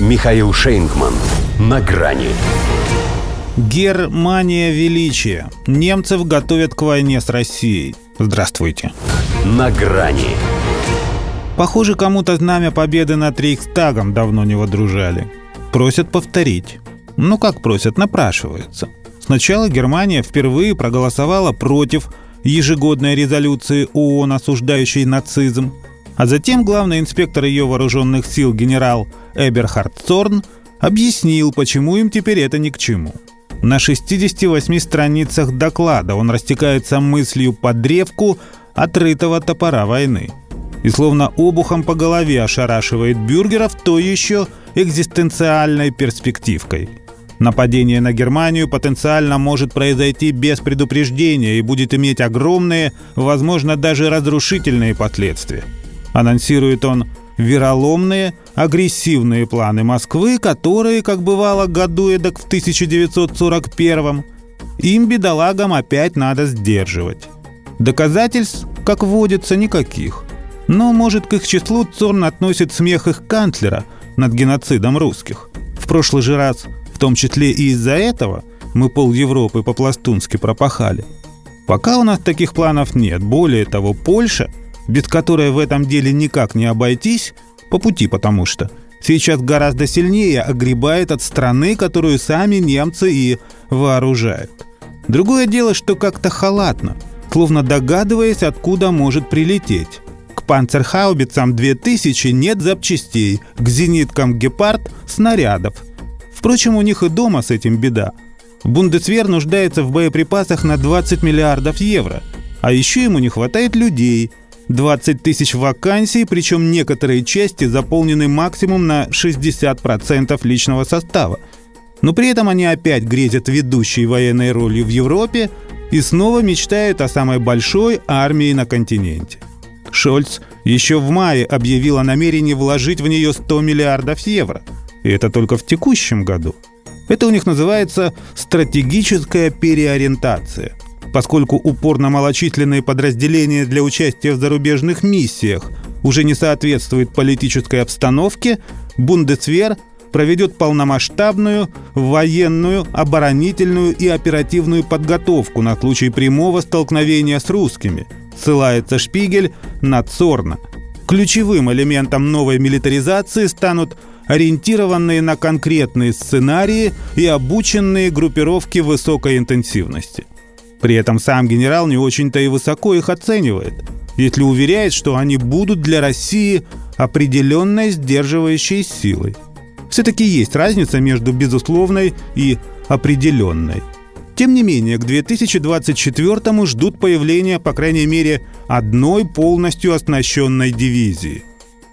Михаил Шейнгман. На грани. Германия величия. Немцев готовят к войне с Россией. Здравствуйте. На грани. Похоже, кому-то знамя победы над Рейхстагом давно не водружали. Просят повторить. Ну как просят, напрашиваются. Сначала Германия впервые проголосовала против ежегодной резолюции ООН, осуждающей нацизм, а затем главный инспектор ее вооруженных сил генерал Эберхард Цорн объяснил, почему им теперь это ни к чему. На 68 страницах доклада он растекается мыслью по древку отрытого топора войны. И словно обухом по голове ошарашивает бюргеров то еще экзистенциальной перспективкой. Нападение на Германию потенциально может произойти без предупреждения и будет иметь огромные, возможно, даже разрушительные последствия. Анонсирует он вероломные, агрессивные планы Москвы, которые, как бывало году эдак в 1941 им, бедолагам, опять надо сдерживать. Доказательств, как водится, никаких. Но, может, к их числу Цорн относит смех их канцлера над геноцидом русских. В прошлый же раз, в том числе и из-за этого, мы пол Европы по-пластунски пропахали. Пока у нас таких планов нет. Более того, Польша, без которой в этом деле никак не обойтись, по пути потому что, сейчас гораздо сильнее огребает от страны, которую сами немцы и вооружают. Другое дело, что как-то халатно, словно догадываясь, откуда может прилететь. К панцерхаубицам 2000 нет запчастей, к зениткам «Гепард» — снарядов. Впрочем, у них и дома с этим беда. Бундесвер нуждается в боеприпасах на 20 миллиардов евро. А еще ему не хватает людей — 20 тысяч вакансий, причем некоторые части заполнены максимум на 60% личного состава. Но при этом они опять грезят ведущей военной ролью в Европе и снова мечтают о самой большой армии на континенте. Шольц еще в мае объявил о намерении вложить в нее 100 миллиардов евро. И это только в текущем году. Это у них называется стратегическая переориентация – поскольку упорно малочисленные подразделения для участия в зарубежных миссиях уже не соответствуют политической обстановке, Бундесвер проведет полномасштабную военную, оборонительную и оперативную подготовку на случай прямого столкновения с русскими, ссылается Шпигель на Цорна. Ключевым элементом новой милитаризации станут ориентированные на конкретные сценарии и обученные группировки высокой интенсивности. При этом сам генерал не очень-то и высоко их оценивает, если уверяет, что они будут для России определенной сдерживающей силой. Все-таки есть разница между безусловной и определенной. Тем не менее, к 2024 ждут появления, по крайней мере, одной полностью оснащенной дивизии.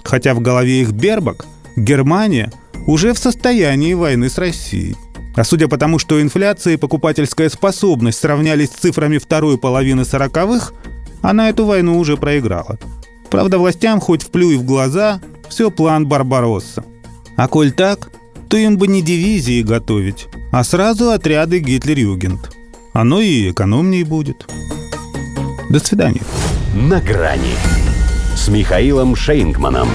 Хотя в голове их Бербак, Германия уже в состоянии войны с Россией – а судя по тому, что инфляция и покупательская способность сравнялись с цифрами второй половины сороковых, она эту войну уже проиграла. Правда, властям хоть вплюй в глаза, все план Барбаросса. А коль так, то им бы не дивизии готовить, а сразу отряды Гитлер-Югент. Оно и экономнее будет. До свидания. На грани с Михаилом Шейнгманом.